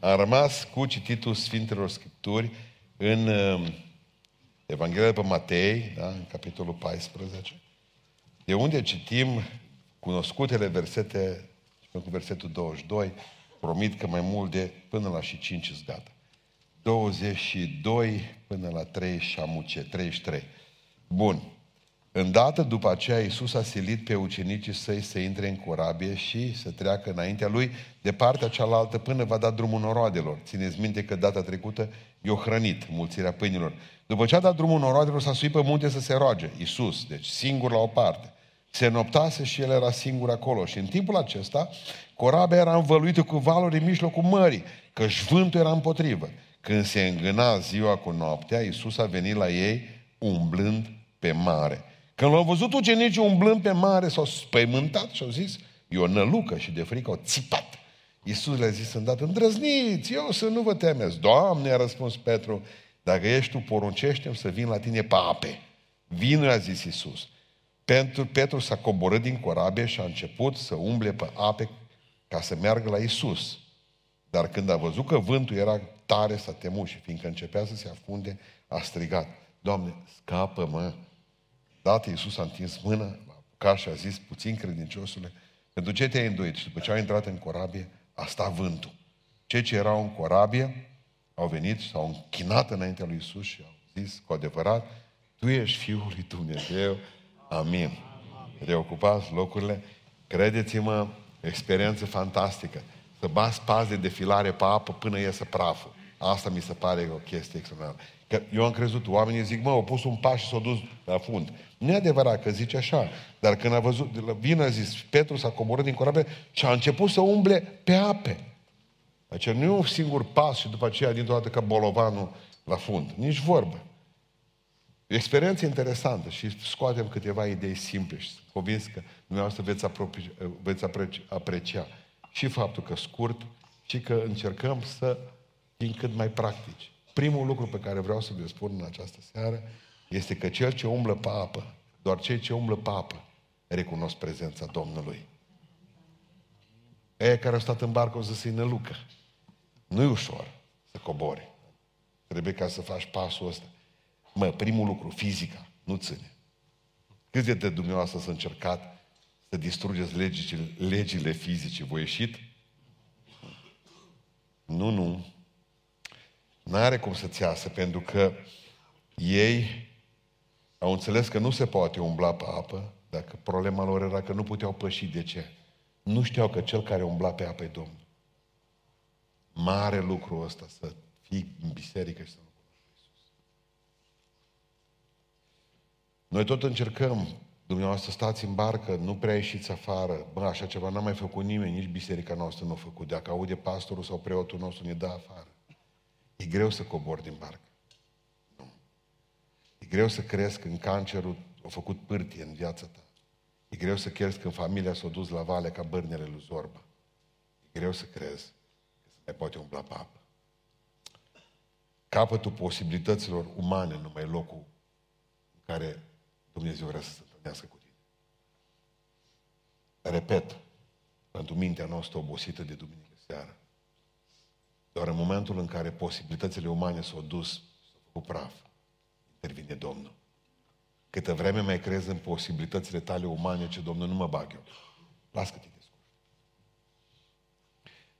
Am rămas cu cititul Sfintelor Scripturi în uh, Evanghelia pe Matei, da, în capitolul 14, de unde citim cunoscutele versete, cu versetul 22, promit că mai mult de până la și 5 îți gata. 22 până la 3 și amuce, 33. Bun. Îndată după aceea Iisus a silit pe ucenicii săi să intre în corabie și să treacă înaintea lui de partea cealaltă până va da drumul noroadelor. Țineți minte că data trecută i-o hrănit mulțirea pâinilor. După ce a dat drumul noroadelor s-a suit pe munte să se roage. Iisus, deci singur la o parte. Se noptase și el era singur acolo. Și în timpul acesta, corabia era învăluită cu valuri în mijlocul mării, căci vântul era împotrivă. Când se îngâna ziua cu noaptea, Iisus a venit la ei umblând pe mare. Când l-au văzut ucenicii umblând pe mare, s-au spăimântat și au zis, e o nălucă și de frică au țipat. Iisus le-a zis îndată, îndrăzniți, eu să nu vă temeți. Doamne, a răspuns Petru, dacă ești tu, poruncește să vin la tine pe ape. Vino, a zis Iisus. Pentru Petru s-a coborât din corabie și a început să umble pe ape ca să meargă la Iisus. Dar când a văzut că vântul era tare, s-a temut și fiindcă începea să se afunde, a strigat, Doamne, scapă-mă! Dată Iisus a întins mâna, ca și a zis, puțin credinciosule, pentru ce te-ai îndoit? Și după ce au intrat în corabie, a stat vântul. Cei ce erau în corabie au venit și s-au închinat înaintea lui Iisus și au zis cu adevărat, Tu ești Fiul lui Dumnezeu. Amin. Reocupați locurile. Credeți-mă, experiență fantastică. Să bați pas de defilare pe apă până iese praful. Asta mi se pare o chestie extraordinară. Că eu am crezut, oamenii zic, mă, au pus un pas și s-au dus la fund. Nu e adevărat că zice așa. Dar când a văzut, vine a zis, Petru s-a coborât din corabie și a început să umble pe ape. Deci nu e un singur pas și după aceea dintr-o dată ca bolovanul la fund. Nici vorbă. E o experiență interesantă și scoatem câteva idei simple și convins că dumneavoastră veți, apropi, veți aprecia și faptul că scurt și că încercăm să fim cât mai practici. Primul lucru pe care vreau să vă spun în această seară este că cel ce umblă pe apă, doar cei ce umblă pe apă, recunosc prezența Domnului. Ei care au stat în barcă o să se nălucă. Nu e ușor să cobori. Trebuie ca să faci pasul ăsta. Mă, primul lucru, fizica, nu ține. Câți de dumneavoastră să încercat să distrugeți legile, legile fizice? Voi ieșit? Nu, nu. N-are cum să-ți iasă, pentru că ei au înțeles că nu se poate umbla pe apă, dacă problema lor era că nu puteau păși. De ce? Nu știau că cel care umbla pe apă e Domnul. Mare lucru ăsta să fii în biserică și să nu cunoști Iisus. Noi tot încercăm, dumneavoastră stați în barcă, nu prea ieșiți afară. Bă, așa ceva n-a mai făcut nimeni, nici biserica noastră nu a făcut. Dacă aude pastorul sau preotul nostru, ne dă afară. E greu să cobor din barcă. Nu. E greu să crezi că în cancerul a făcut pârtie în viața ta. E greu să crezi că în familia s-a dus la vale ca bărnele lui Zorba. E greu să crezi că se mai poate umbla pe apă. Capătul posibilităților umane nu mai locul în care Dumnezeu vrea să se întâlnească cu tine. Repet, pentru mintea noastră obosită de duminică seara, doar în momentul în care posibilitățile umane s-au dus, cu praf, intervine Domnul. Câtă vreme mai crezi în posibilitățile tale umane, ce Domnul nu mă bag eu. Las că te descurci.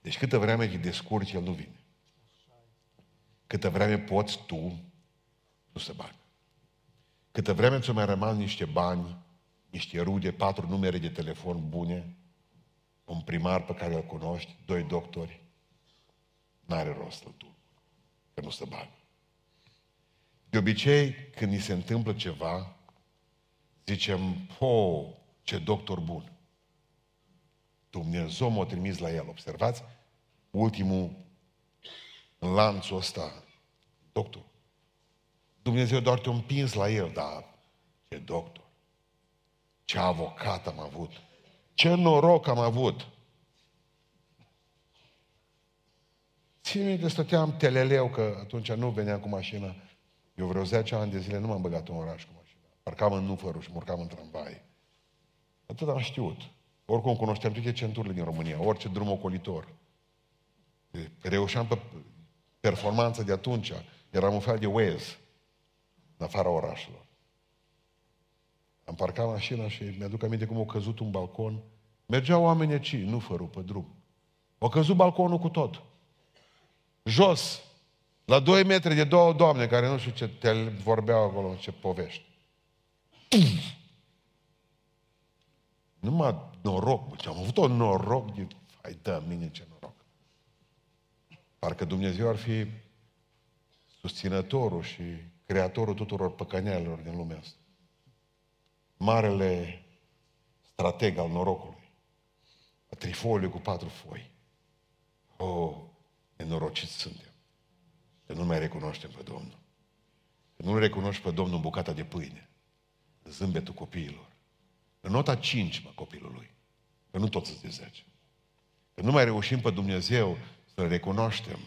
Deci câtă vreme te descurci, El nu vine. Câtă vreme poți tu, nu se bagă. Câtă vreme ți-o mai rămas niște bani, niște rude, patru numere de telefon bune, un primar pe care îl cunoști, doi doctori, N-are rost să tu, că nu se bagă. De obicei, când ni se întâmplă ceva, zicem, po, ce doctor bun. Dumnezeu m-a trimis la el. Observați? Ultimul în lanțul ăsta, doctor. Dumnezeu doar te-a împins la el, dar ce doctor. Ce avocat am avut. Ce noroc am avut. Țin minte, stăteam teleleu, că atunci nu veneam cu mașina. Eu vreo 10 ani de zile nu m-am băgat în oraș cu mașina. Parcam în Nufăruș și murcam în tramvai. Atât am știut. Oricum cunoșteam toate centurile din România, orice drum ocolitor. Reușeam pe performanța de atunci. Eram un fel de Waze în afara orașelor. Am parcat mașina și mi-aduc aminte cum a căzut un balcon. Mergeau oamenii aici, nu fără pe drum. A căzut balconul cu tot. Jos, la 2 metri de două doamne care nu știu ce te vorbeau acolo, ce povești. Numai noroc, ce am avut un noroc de... Hai, dă mine ce noroc. Parcă Dumnezeu ar fi susținătorul și creatorul tuturor păcănealelor din lumea asta. Marele strateg al norocului. A trifoliu cu patru foi. Oh, nenorociți suntem. Că nu mai recunoaștem pe Domnul. Că nu recunoști pe Domnul în bucata de pâine. În zâmbetul copiilor. În nota 5, mă, copilului. Că nu toți sunt de 10. Că nu mai reușim pe Dumnezeu să-L recunoaștem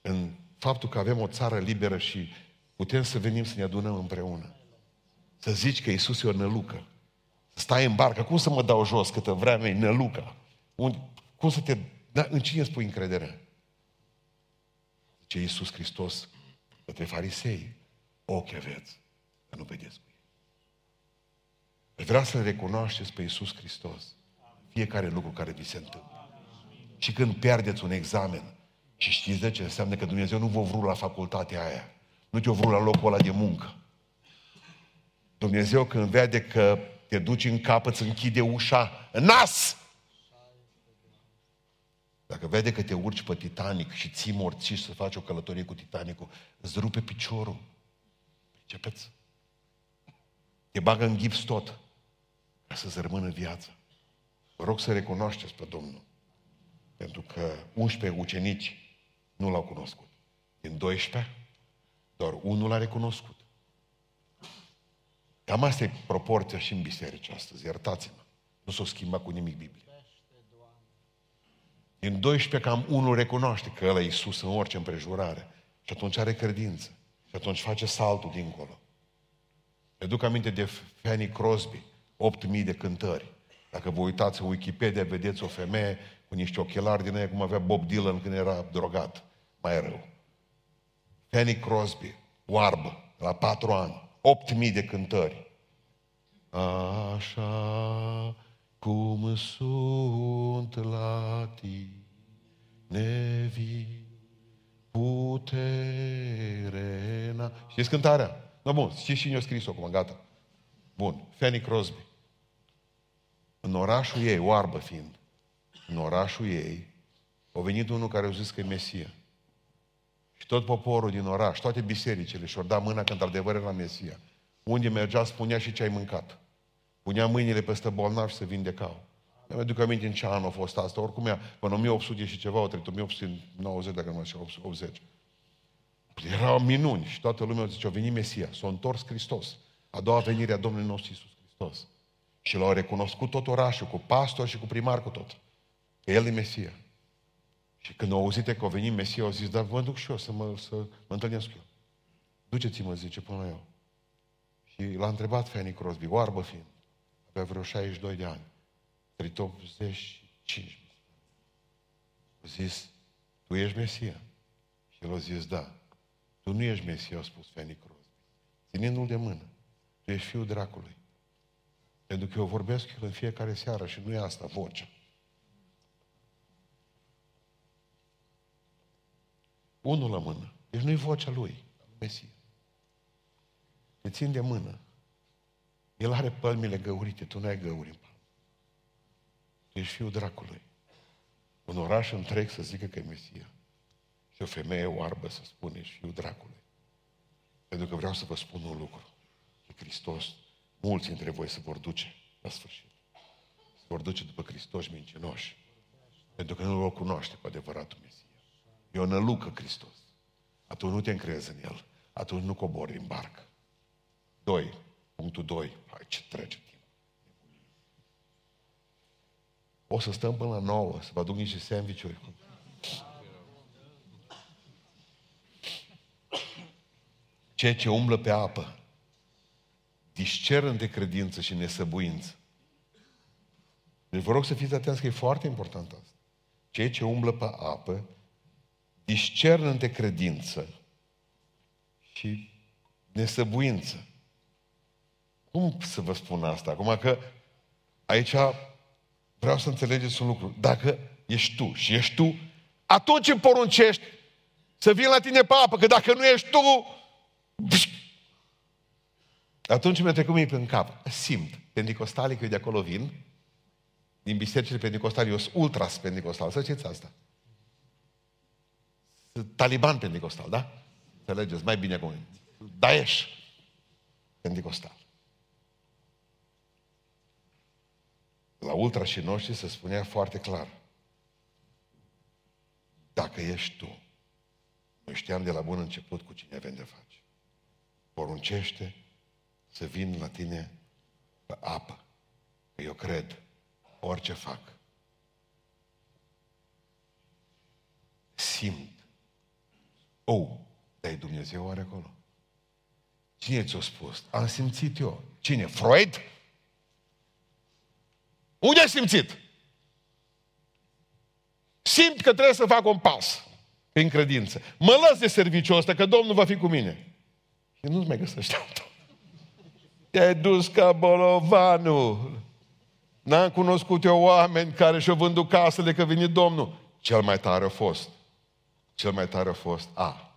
în faptul că avem o țară liberă și putem să venim să ne adunăm împreună. Să zici că Isus e o nălucă. Să stai în barcă. Cum să mă dau jos câtă vreme e năluca? Cum să te... Da, în cine spui încredere? Zice Iisus Hristos către farisei. Ochi aveți, dar nu vedeți cu ei. Vreau să recunoașteți pe Iisus Hristos fiecare lucru care vi se întâmplă. Și când pierdeți un examen și știți de ce înseamnă că Dumnezeu nu vă vrut la facultatea aia, nu te-o vrut la locul ăla de muncă. Dumnezeu când vede că te duci în cap, îți închide ușa în nas. Dacă vede că te urci pe Titanic și ții morțiși să faci o călătorie cu Titanicul, îți rupe piciorul. Începeți. Te bagă în gips tot ca să-ți rămână viața. Vă rog să recunoașteți pe Domnul. Pentru că 11 ucenici nu l-au cunoscut. Din 12, doar unul l-a recunoscut. Cam asta e proporția și în biserică astăzi, iertați-mă. Nu s-o schimba cu nimic Biblia. Din 12 cam unul recunoaște că ăla e Iisus în orice împrejurare. Și atunci are credință. Și atunci face saltul dincolo. Le duc aminte de Fanny Crosby, 8.000 de cântări. Dacă vă uitați în Wikipedia, vedeți o femeie cu niște ochelari din aia, cum avea Bob Dylan când era drogat. Mai rău. Fanny Crosby, oarbă, la patru ani, 8.000 de cântări. Așa cum sunt la tine vii, putere... Știți cântarea? No, bun, știți cine a scris-o acum, gata. Bun, Fanny Crosby. În orașul ei, oarbă fiind, în orașul ei, a venit unul care a zis că e Mesia. Și tot poporul din oraș, toate bisericile și-au dat mâna că într-adevăr era Mesia. Unde mergea, spunea și ce ai mâncat. Punea mâinile peste bolnavi și se vindecau. Eu mi-aduc aminte în ce an a fost asta. Oricum, ea, până 1800 și ceva, o trecut 1890, dacă nu mă știu, 80. Erau minuni și toată lumea zice, a venit Mesia, s-a întors Hristos. A doua venire a Domnului nostru Iisus Hristos. Și l-au recunoscut tot orașul, cu pastor și cu primar, cu tot. Că El e Mesia. Și când au auzit că a venit Mesia, au zis, dar vă duc și eu să mă, să mă întâlnesc eu. Duceți-mă, zice, până eu. Și l-a întrebat Fanny Crosby, oarbă fiind, avea vreo 62 de ani, 85. A zis, tu ești Mesia? Și el a zis, da. Tu nu ești Mesia, a spus Fanny Crosby. Ținându-l de mână. Tu ești fiul dracului. Pentru că eu vorbesc în fiecare seară și nu e asta vocea. Unul la mână. Deci nu-i vocea lui, Mesia. Te țin de mână. El are pălmile găurite, tu nu ai găuri în palmă. Ești fiul dracului. Un oraș întreg să zică că e Mesia. Și o femeie oarbă să spune, ești fiul dracului. Pentru că vreau să vă spun un lucru. Că Hristos, mulți dintre voi se vor duce la sfârșit. Se vor duce după Hristos mincinoși. Pentru că nu-L cunoaște cu adevăratul Mesia. E o nălucă Hristos. Atunci nu te încrezi în El. Atunci nu cobori în barcă. Doi. Punctul doi. Hai, ce trece timp. O să stăm până la nouă, să vă aduc niște sandvișuri. Ceea ce umblă pe apă, discernă de credință și nesăbuință. Deci vă rog să fiți atenți că e foarte important asta. Ceea ce umblă pe apă, discern între credință și nesăbuință. Cum să vă spun asta? Acum că aici vreau să înțelegeți un lucru. Dacă ești tu și ești tu, atunci îmi poruncești să vin la tine pe apă, că dacă nu ești tu, atunci mi-a trecut mie pe în cap. Simt. Pentecostalii, că eu de acolo vin, din bisericile pentecostale, eu sunt ultra pentecostal. Să știți asta. Taliban pentecostal, da? Înțelegeți? Mai bine cum Daesh pentecostal. La ultra și noștri se spunea foarte clar. Dacă ești tu, noi știam de la bun început cu cine avem de face. Poruncește să vin la tine pe apă. Că eu cred orice fac. Simt. Oh, dar e Dumnezeu oare acolo? Cine ți-a spus? Am simțit eu. Cine? Freud? Unde ai simțit? Simt că trebuie să fac un pas prin credință. Mă las de serviciul ăsta, că Domnul va fi cu mine. Și nu-ți mai găsești altul. Te-ai dus ca bolovanul. N-am cunoscut eu oameni care și-au vândut casele că vine Domnul. Cel mai tare a fost. Cel mai tare a fost. A.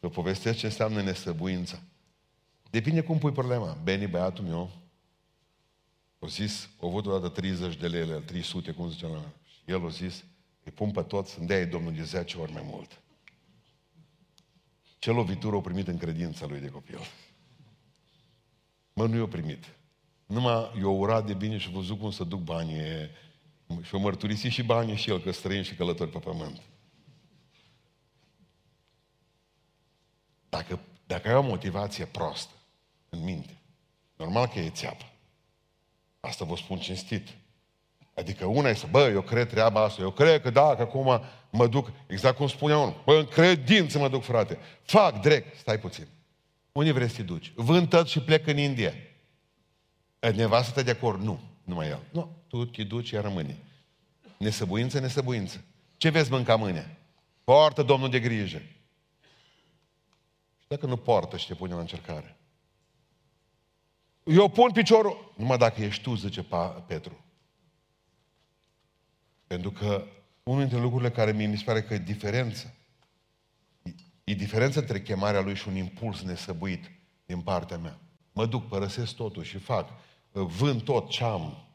Să povestesc ce înseamnă nesăbuința. Depinde cum pui problema. Beni, băiatul meu, a zis, a avut odată 30 de lei, 300, cum zice la Și el a zis, îi pun pe toți să-mi dea Domnul de 10 ori mai mult. Ce lovitură a primit în credința lui de copil. Mă, nu i-a primit. Numai i-a urat de bine și a văzut cum să duc banii. Și a mărturisit și banii și el, că străin și călători pe pământ. Dacă, dacă ai o motivație prostă în minte, normal că e țeapă. Asta vă spun cinstit. Adică una e să, bă, eu cred treaba asta, eu cred că da, că acum mă duc, exact cum spunea unul, bă, în credință mă duc, frate. Fac direct, stai puțin. Unde vrei să te duci? Vând tot și plec în India. Nevastă de acord? Nu, numai el. Nu, tu te duci, ea rămâne. Nesăbuință, nesăbuință. Ce vezi mânca mâine? Poartă Domnul de grijă. Și dacă nu poartă și te pune la încercare? Eu pun piciorul, numai dacă ești tu, zice Petru. Pentru că unul dintre lucrurile care mi se pare că e diferență, e diferența între chemarea lui și un impuls nesăbuit din partea mea. Mă duc, părăsesc totul și fac, vând tot ce am.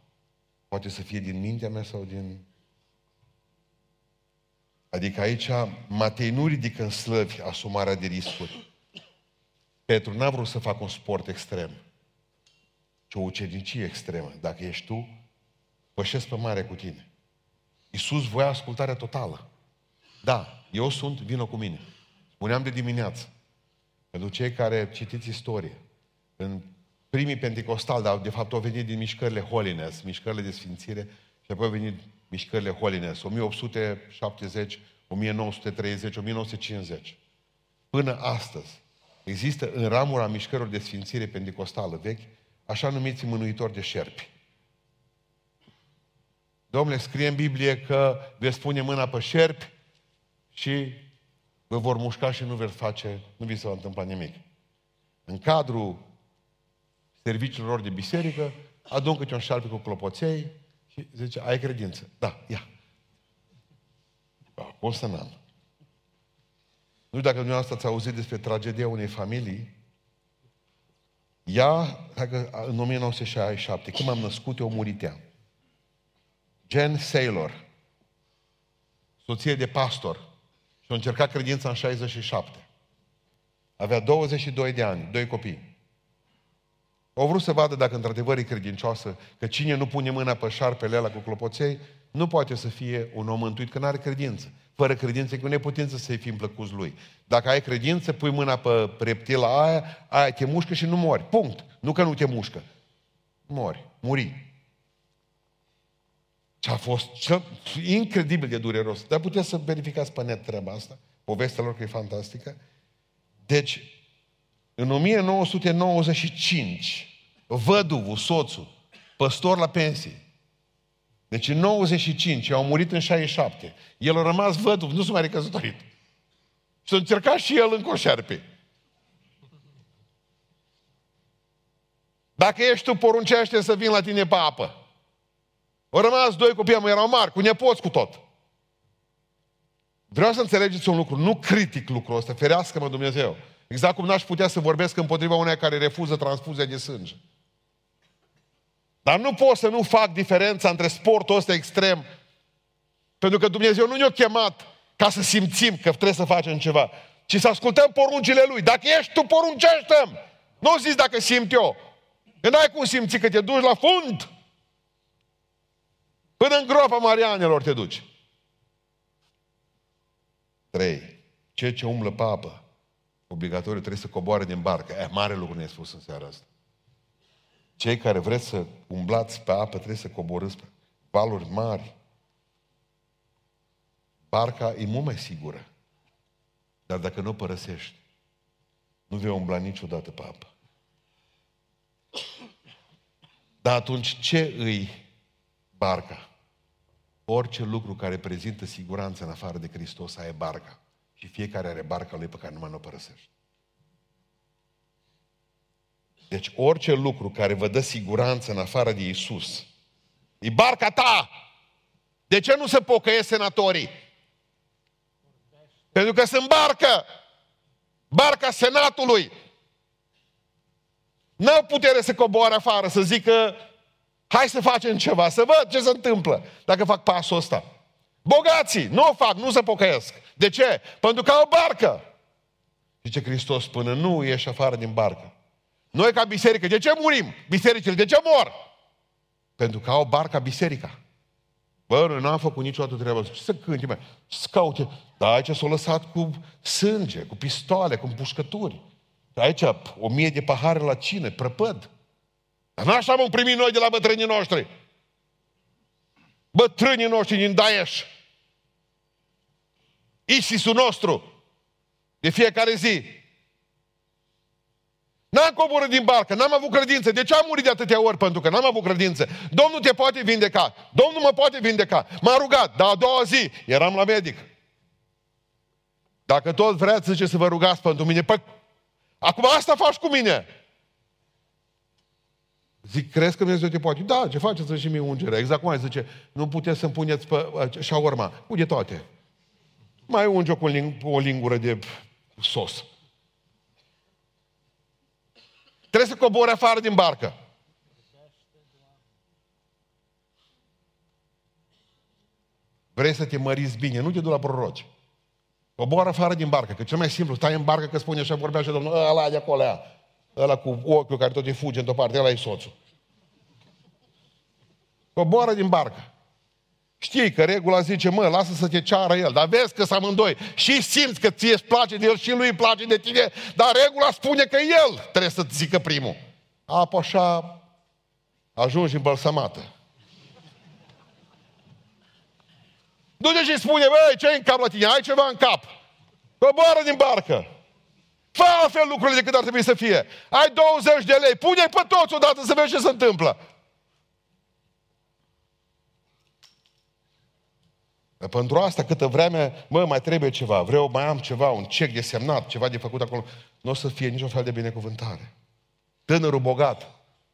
Poate să fie din mintea mea sau din... Adică aici Matei nu ridică în slăvi asumarea de riscuri. Petru n-a vrut să facă un sport extrem, ci o ucenicie extremă. Dacă ești tu, pășesc pe mare cu tine. Iisus voia ascultarea totală. Da, eu sunt, vină cu mine. Spuneam de dimineață. Pentru cei care citiți istorie, în primii pentecostali, dar de fapt au venit din mișcările Holiness, mișcările de sfințire, și apoi au venit mișcările Holiness, 1870, 1930, 1950. Până astăzi există în ramura mișcărilor de sfințire pentecostală vechi, așa numiți mânuitori de șerpi. Domnule, scrie în Biblie că veți pune mâna pe șerpi și vă vor mușca și nu veți face, nu vi se va întâmpla nimic. În cadrul serviciilor de biserică, adun câte un șarpe cu clopoței și zice, ai credință. Da, ia. Acum să n-am. Nu știu dacă dumneavoastră ați auzit despre tragedia unei familii. Ea, dacă în 1967, când m-am născut, eu murit ea. Jen Saylor, soție de pastor, și a încercat credința în 67. Avea 22 de ani, doi copii. Au vrut să vadă dacă într-adevăr e credincioasă, că cine nu pune mâna pe șarpele ăla cu clopoței, nu poate să fie un om mântuit, că nu are credință. Fără credință, cu neputință să-i fim plăcuți lui. Dacă ai credință, pui mâna pe reptila aia, aia te mușcă și nu mori. Punct. Nu că nu te mușcă. Mori. Muri. Ce a fost ce, incredibil de dureros. Dar puteți să verificați pe net treaba asta. Povestea lor că e fantastică. Deci, în 1995, văduvul, soțul, păstor la pensie, Deci în 95, au murit în 67. El a rămas văduv, nu s-a mai recăsătorit. Și a încercat și el în coșerpe. Dacă ești tu, poruncește să vin la tine pe apă. Au rămas doi copii, mă erau mari, cu nepoți cu tot. Vreau să înțelegeți un lucru, nu critic lucrul ăsta, ferească-mă Dumnezeu. Exact cum n-aș putea să vorbesc împotriva unei care refuză transfuzia de sânge. Dar nu pot să nu fac diferența între sportul ăsta extrem, pentru că Dumnezeu nu ne-a chemat ca să simțim că trebuie să facem ceva, ci să ascultăm poruncile Lui. Dacă ești tu, poruncește-mi! Nu zici dacă simt eu. Că n-ai cum simți că te duci la fund. Până în groapa Marianelor te duci. Trei. Ceea ce umblă pe apă, obligatoriu trebuie să coboare din barcă. E, mare lucru ne-ai spus în seara asta. Cei care vreți să umblați pe apă trebuie să coborâți pe valuri mari. Barca e mult mai sigură. Dar dacă nu o părăsești, nu vei umbla niciodată pe apă. Dar atunci ce îi barca? Orice lucru care prezintă siguranță în afară de Hristos aia e barca. Și fiecare are barca lui pe care numai nu o părăsește. Deci orice lucru care vă dă siguranță în afară de Isus, e barca ta! De ce nu se pocăiesc senatorii? Pentru că sunt barcă! Barca senatului! N-au putere să coboare afară, să zică hai să facem ceva, să văd ce se întâmplă dacă fac pasul ăsta. Bogații nu o fac, nu se pocăiesc. De ce? Pentru că au barcă. Zice Hristos, până nu ieși afară din barcă. Noi ca biserică, de ce murim? Bisericile, de ce mor? Pentru că au barca biserica. Bă, noi n-am făcut niciodată treaba Ce să cânti, mai? Să caute. Dar aici s-au lăsat cu sânge, cu pistoale, cu împușcături. Aici o mie de pahare la cine, prăpăd. Dar nu așa vom primi noi de la bătrânii noștri. Bătrânii noștri din Daesh. ISIS-ul nostru. De fiecare zi. N-am coborât din barcă, n-am avut credință. De ce am murit de atâtea ori? Pentru că n-am avut credință. Domnul te poate vindeca. Domnul mă poate vindeca. M-a rugat, dar a doua zi eram la medic. Dacă tot vreți, zice, să vă rugați pentru mine, păi, acum asta faci cu mine. Zic, crezi că Dumnezeu te poate? Da, ce faceți și mie ungere? Exact cum ai zice, nu puteți să-mi puneți pe șaorma. Unde toate. Mai unge cu o lingură de sos. Trebuie să cobori afară din barcă. Vrei să te măriți bine, nu te du la proroci. Coboară afară din barcă, că cel mai simplu, stai în barcă că spune așa, vorbea așa domnul, ăla de acolo, ăla, ăla cu ochiul care tot îi fuge într-o parte, ăla e soțul. Coboară din barcă. Știi că regula zice, mă, lasă să te ceară el, dar vezi că sunt amândoi și simți că ție îți place de el și lui îi place de tine, dar regula spune că el trebuie să-ți zică primul. Apă așa ajungi în bălsamată. Du-te și spune, băi, ce în cap la tine? Ai ceva în cap? Coboară din barcă. Fă altfel lucrurile decât ar trebui să fie. Ai 20 de lei, pune pe toți odată să vezi ce se întâmplă. Pentru asta, câtă vreme, mă, mai trebuie ceva, vreau, mai am ceva, un cec de semnat, ceva de făcut acolo, nu o să fie niciun fel de binecuvântare. Tânărul bogat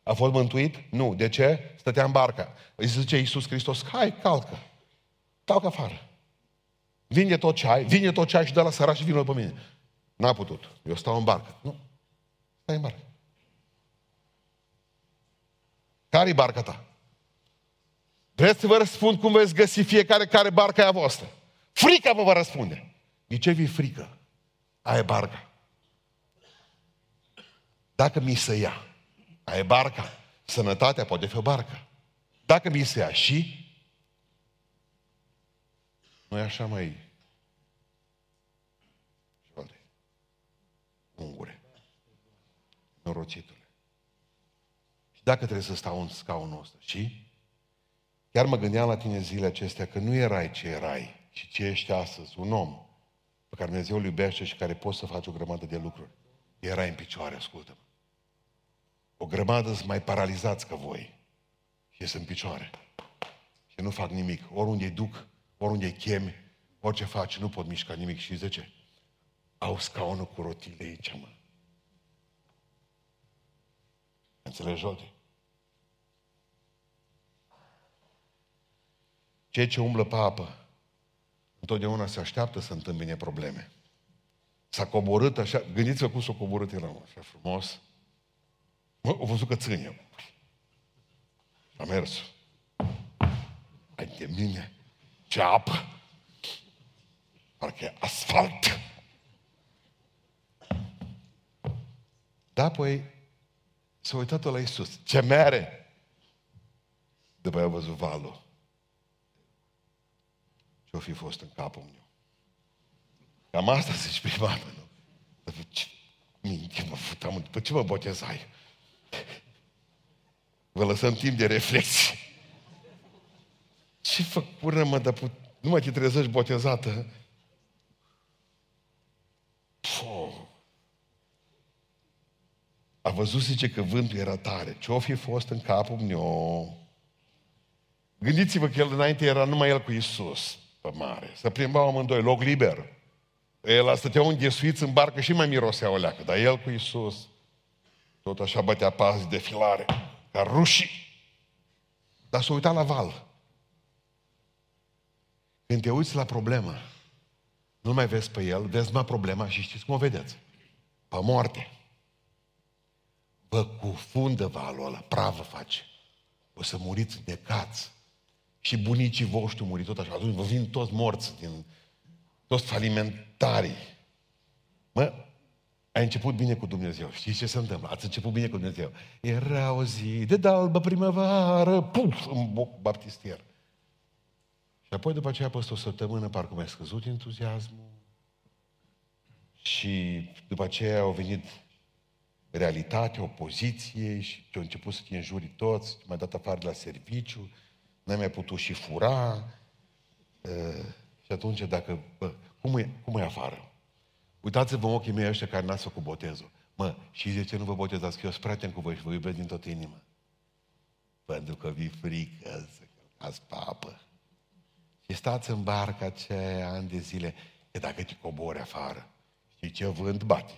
a fost mântuit? Nu. De ce? Stătea în barcă. Îi zice Iisus Hristos, hai, calcă. Calcă afară. Vinde tot ce ai, vinde tot ce ai și dă la sărac și vină pe mine. N-a putut. Eu stau în barcă. Nu. Stai în barcă. Care-i barca ta? Vreți să vă răspund cum veți găsi fiecare care barca e a voastră. Frica vă va răspunde. De ce vi frică? Aia e barca. Dacă mi se ia, aia e barca. Sănătatea poate fi o barcă. Dacă mi se ia și, nu e așa mai ungure. Norocitule. Și dacă trebuie să stau în scaunul ăsta, și Chiar mă gândeam la tine zilele acestea că nu erai ce erai, ci ce ești astăzi, un om pe care Dumnezeu îl iubește și care poți să faci o grămadă de lucruri. Erai în picioare, ascultă -mă. O grămadă sunt mai paralizați ca voi și sunt în picioare. Și Și nu fac nimic. Oriunde îi duc, oriunde îi chemi, orice faci, nu pot mișca nimic. Și de ce? Au scaunul cu rotile aici, mă. Înțelegi, Jodi? Cei ce umblă pe apă, întotdeauna se așteaptă să întâmpine probleme. S-a coborât așa, gândiți-vă cum s-a coborât el, așa frumos. Mă, au văzut că ține. A mers. Ai de mine, ce apă! Parcă e asfalt. Da, apoi s-a uitat la Iisus. Ce mere! După aia a văzut valul. Ce-o fi fost în capul meu. Cam asta zici prima dată, nu? Ce minte, mă futam, după ce mă botezai? Vă lăsăm timp de reflexie. Ce fac până mă, dar put... nu mai te trezești botezată? Puh. A văzut, zice, că vântul era tare. Ce-o fi fost în capul meu? Gândiți-vă că el înainte era numai el cu Isus pe mare. Să plimbau amândoi, loc liber. El stătea înghesuiți în barcă și mai mirosea o leacă, dar el cu Isus tot așa bătea pas de filare, ca rușii. Dar s-a uitat la val. Când te uiți la problemă, nu mai vezi pe el, vezi mai problema și știți cum o vedeți? Pe moarte. Vă cufundă valul ăla, pravă face. O să muriți de cați. Și bunicii voștri muri tot așa. Atunci vă vin toți morți din toți falimentarii. Mă, ai început bine cu Dumnezeu. Știți ce se întâmplă? Ați început bine cu Dumnezeu. Era o zi de dalbă primăvară, puf, în baptistier. Și apoi după aceea, peste o săptămână, parcă mai scăzut entuziasmul. Și după aceea au venit realitatea, opoziție și au început să te înjuri toți, mai dat afară de la serviciu, n-ai mai putut și fura. Uh, și atunci, dacă, bă, cum e, cum e afară? Uitați-vă în ochii mei ăștia care n-ați făcut botezul. Mă, și de ce nu vă botezați? Că eu sunt prieten cu voi și vă iubesc din toată inima. Pentru că vi frică să călcați pe apă. Și stați în barca aceea ani de zile. E dacă te cobori afară, știi ce vânt bate?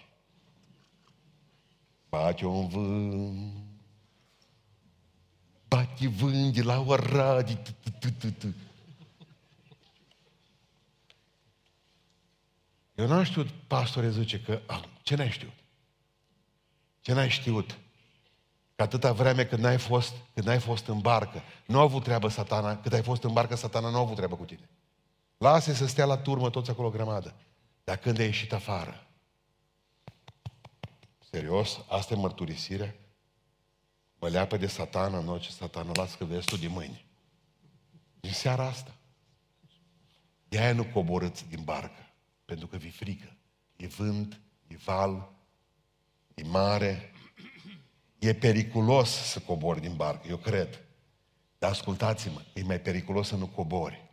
Bate un vânt. Bate vânt de la Oradii. Eu n-am știut, pastore zice că, ce n-ai știut? Ce n-ai știut? Că atâta vreme când n-ai fost, când n-ai fost în barcă, nu a avut treabă satana, cât ai fost în barcă, satana nu a avut treabă cu tine. Lasă să stea la turmă toți acolo grămadă. Dar când ai ieșit afară, serios, asta e mărturisirea? Mă leapă de satana în orice satana, las că vezi tu de mâini. Din seara asta. De aia nu coborâți din barcă. Pentru că vi frică. E vânt, e val, e mare. E periculos să cobori din barcă, eu cred. Dar ascultați-mă, e mai periculos să nu cobori.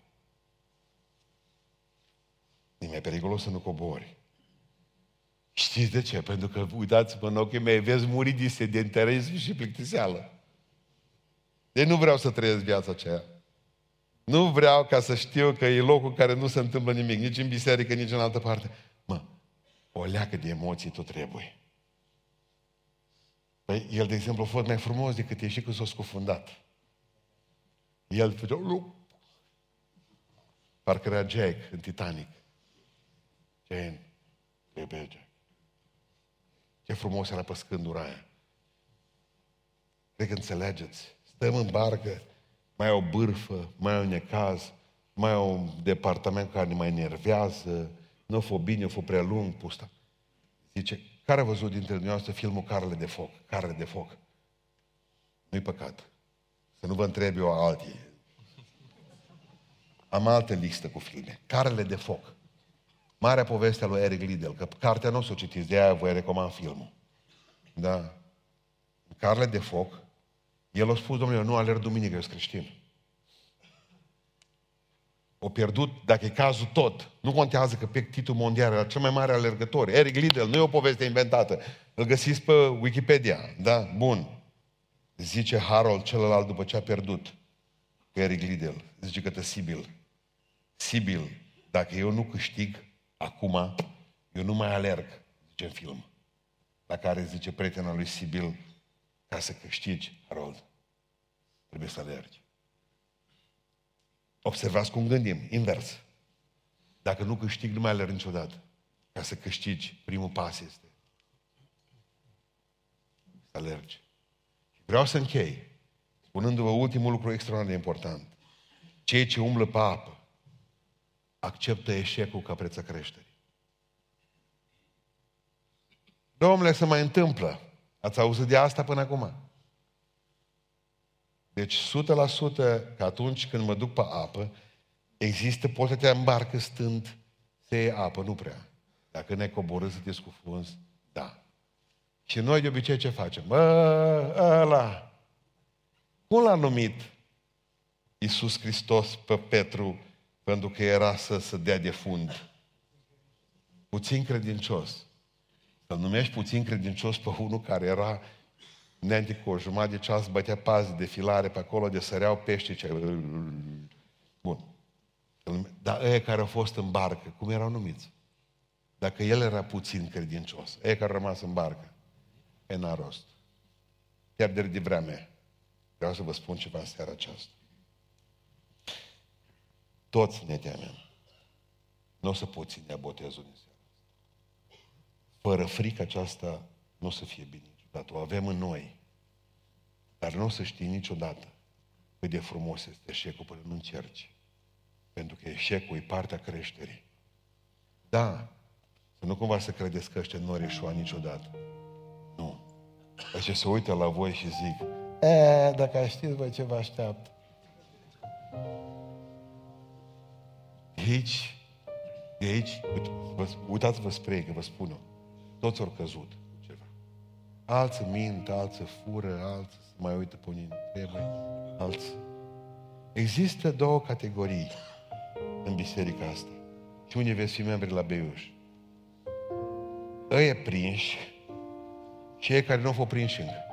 E mai periculos să nu cobori. Știți de ce? Pentru că, uitați-vă în ochii mei, vezi muri din sedentarism și plictiseală. Deci nu vreau să trăiesc viața aceea. Nu vreau ca să știu că e locul în care nu se întâmplă nimic, nici în biserică, nici în altă parte. Mă, o leacă de emoții tot trebuie. Păi, el, de exemplu, a fost mai frumos decât e și când s-a scufundat. El făcea, lu. Parcă era Jack în Titanic. Jane, trebuie Jack. Ce frumos era pe scândura aia. Cred că înțelegeți. Stăm în barcă, mai au bârfă, mai au necaz, mai au un departament care ne mai nervează, nu fost bine, a fost prea lung, pusta. Zice, care a văzut dintre dumneavoastră filmul Carele de foc? Carele de foc. Nu-i păcat. Să nu vă întreb eu alții. Am altă listă cu filme. Carele de foc. Marea poveste a lui Eric Liddell, că cartea nu o să o citiți, de aia vă recomand filmul. Da? Carele de foc el a spus, domnule, nu alerg duminică, eu sunt creștin. O pierdut, dacă e cazul, tot. Nu contează că pe titlul mondial era cel mai mare alergător. Eric Liddell, nu e o poveste inventată. Îl găsiți pe Wikipedia. Da? Bun. Zice Harold celălalt după ce a pierdut. Eric Liddell, zice că te Sibil. Sibil, dacă eu nu câștig acum, eu nu mai alerg, zice în film. La care zice prietena lui Sibil, ca să câștigi, Harold, trebuie să alergi. Observați cum gândim, invers. Dacă nu câștig, nu mai alerg niciodată. Ca să câștigi, primul pas este să alergi. Vreau să închei spunându-vă ultimul lucru extraordinar de important. Cei ce umblă pe apă acceptă eșecul ca preț creșterii. Domnule, se mai întâmplă. Ați auzit de asta până acum? Deci 100% că atunci când mă duc pe apă, există, poți să te îmbarcă stând, se iei apă, nu prea. Dacă ne coborâ să te scufunzi, da. Și noi de obicei ce facem? Bă, ăla. Cum l-a numit Iisus Hristos pe Petru pentru că era să se dea de fund? Puțin credincios. Să-l numești puțin credincios pe unul care era înainte cu o jumătate de ceas bătea pazi de filare pe acolo, de săreau pește. Ce... Bun. Dar ei care au fost în barcă, cum erau numiți? Dacă el era puțin credincios, ei care au rămas în barcă, e n-a rost. Pierdere de vreme. Vreau să vă spun ceva în seara aceasta. Toți ne temem. Nu o să poți ține botezul în seara asta. Fără frică aceasta nu o să fie bine niciodată. O avem în noi. Dar nu o să știi niciodată cât de frumos este eșecul până nu încerci. Pentru că eșecul e partea creșterii. Da, să nu cumva să credeți că ăștia nu au ieșua niciodată. Nu. Așa se uită la voi și zic, e, dacă știți voi ce vă așteaptă. Aici, de aici, uitați-vă spre ei, că vă spun eu, toți au căzut ceva. Alții mint, alții fură, alții se mai uită pe unii trebuie, alții. Există două categorii în biserica asta. Și unii veți fi membri la Beiuș. Ăia prinși cei care nu au fost prinși încă.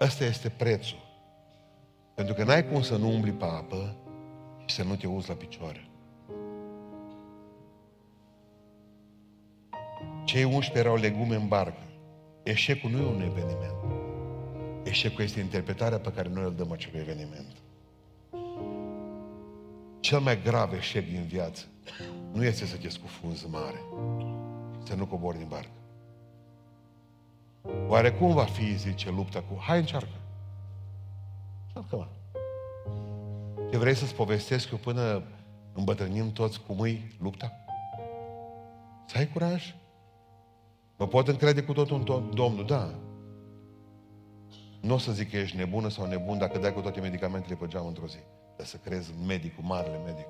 Ăsta este prețul. Pentru că n-ai cum să nu umbli pe apă și să nu te uzi la picioare. Cei 11 erau legume în barcă. Eșecul nu e un eveniment. Eșecul este interpretarea pe care noi îl dăm acelui eveniment. Cel mai grav eșec din viață nu este să te scufunzi mare, să nu cobori din barcă. Oare cum va fi, zice, lupta cu... Hai, încearcă. Încearcă mă. Ce vrei să-ți povestesc eu până îmbătrânim toți cum îi lupta? Să ai curaj. Mă pot încrede cu totul în tot, Domnul, da. Nu o să zic că ești nebună sau nebun dacă dai cu toate medicamentele pe geam într-o zi. Dar să crezi în medicul, marele medic.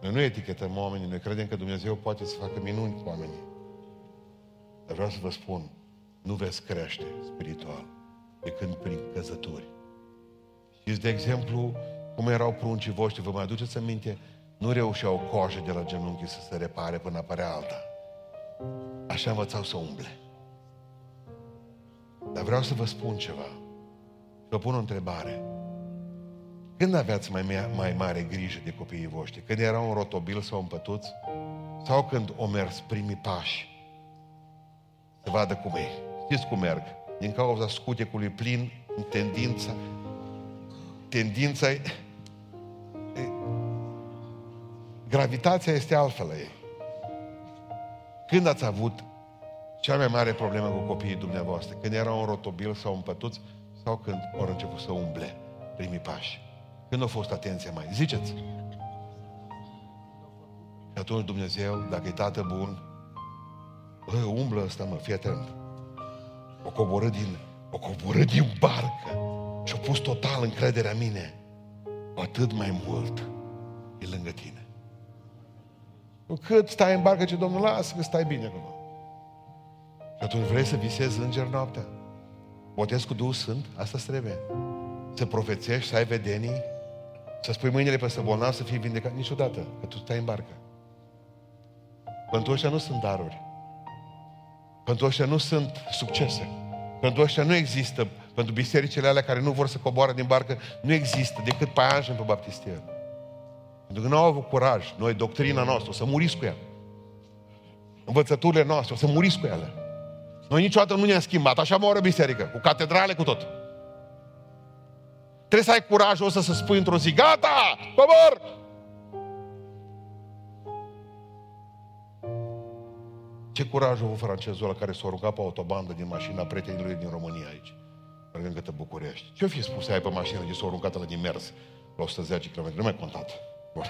Noi nu etichetăm oamenii, noi credem că Dumnezeu poate să facă minuni cu oamenii. Dar vreau să vă spun, nu veți crește spiritual decât prin căzături. Știți, de exemplu, cum erau pruncii voștri, vă mai aduceți aminte? Nu reușeau coaje de la genunchi să se repare până apărea alta. Așa învățau să umble. Dar vreau să vă spun ceva. Vă pun o întrebare. Când aveați mai, mai mare grijă de copiii voștri? Când erau un rotobil sau un pătuț? Sau când o mers primii pași? Să vadă cum e. Știți cum merg? Din cauza scutecului plin, tendința, tendința e, e, gravitația este altfel la ei. Când ați avut cea mai mare problemă cu copiii dumneavoastră? Când erau un rotobil sau un pătuț? Sau când au început să umble primii pași? Când a fost atenția mai? Ziceți. Și atunci Dumnezeu, dacă e tată bun, bă, umblă ăsta, mă, fii atent. O coborâ din, o coborâ din barcă și-a pus total încrederea în mine. Cu atât mai mult e lângă tine. Cu cât stai în barcă, ce Domnul, lasă că stai bine acolo. Și atunci vrei să visezi înger noaptea? Botezi cu Duhul Sfânt? Asta trebuie. Să profețești, să ai vedenii, să spui mâinile pe bolnav să fii vindecat niciodată, că tu stai în barcă. Pentru ăștia nu sunt daruri. Pentru ăștia nu sunt succese. Pentru ăștia nu există, pentru bisericile alea care nu vor să coboară din barcă, nu există decât paianjen pe baptistier. Pentru că nu au avut curaj, noi, doctrina noastră, o să muriți cu ea. Învățăturile noastre, o să muriți cu ele. Noi niciodată nu ne-am schimbat, așa mă biserică, cu catedrale, cu tot. Trebuie să ai curajul ăsta să spui într-o zi, gata, cobor! Ce curaj a avut francezul ăla care s-a rugat pe autobandă din mașina prietenului din România aici, mergând către București. Ce-o fi spus ai pe mașină de s-a rugat la din mers la 110 km? Nu mai contat. Bun.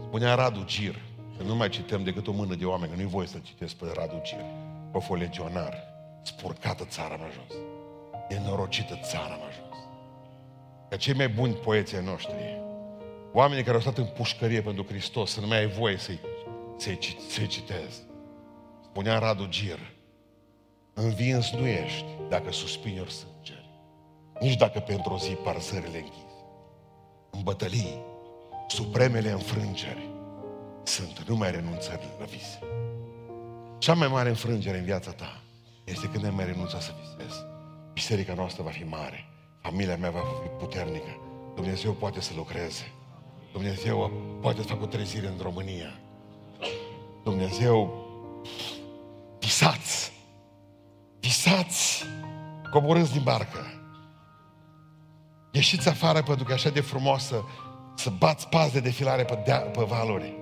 Spunea Radu Gir, că nu mai citem decât o mână de oameni, că nu-i voie să citesc pe Radu Gir. Pe legionar, spurcată țara mai jos. Nenorocită țara mai jos. Că cei mai buni poeții noștri, oamenii care au stat în pușcărie pentru Hristos, să nu mai ai voie să-i, să-i, să-i citezi. Spunea Radu Gir, învins nu ești dacă suspini ori sângeri, nici dacă pentru o zi parzările închizi. În bătălii, supremele înfrângeri sunt numai renunțările la vise. Cea mai mare înfrângere în viața ta este când ai mai renunțat să visezi. Biserica noastră va fi mare, familia mea va fi puternică, Dumnezeu poate să lucreze, Dumnezeu poate să facă o trezire în România. Dumnezeu, visați, visați, coborâți din barcă. Ieșiți afară pentru că e așa de frumoasă să bați pas de defilare pe, dea, pe valuri.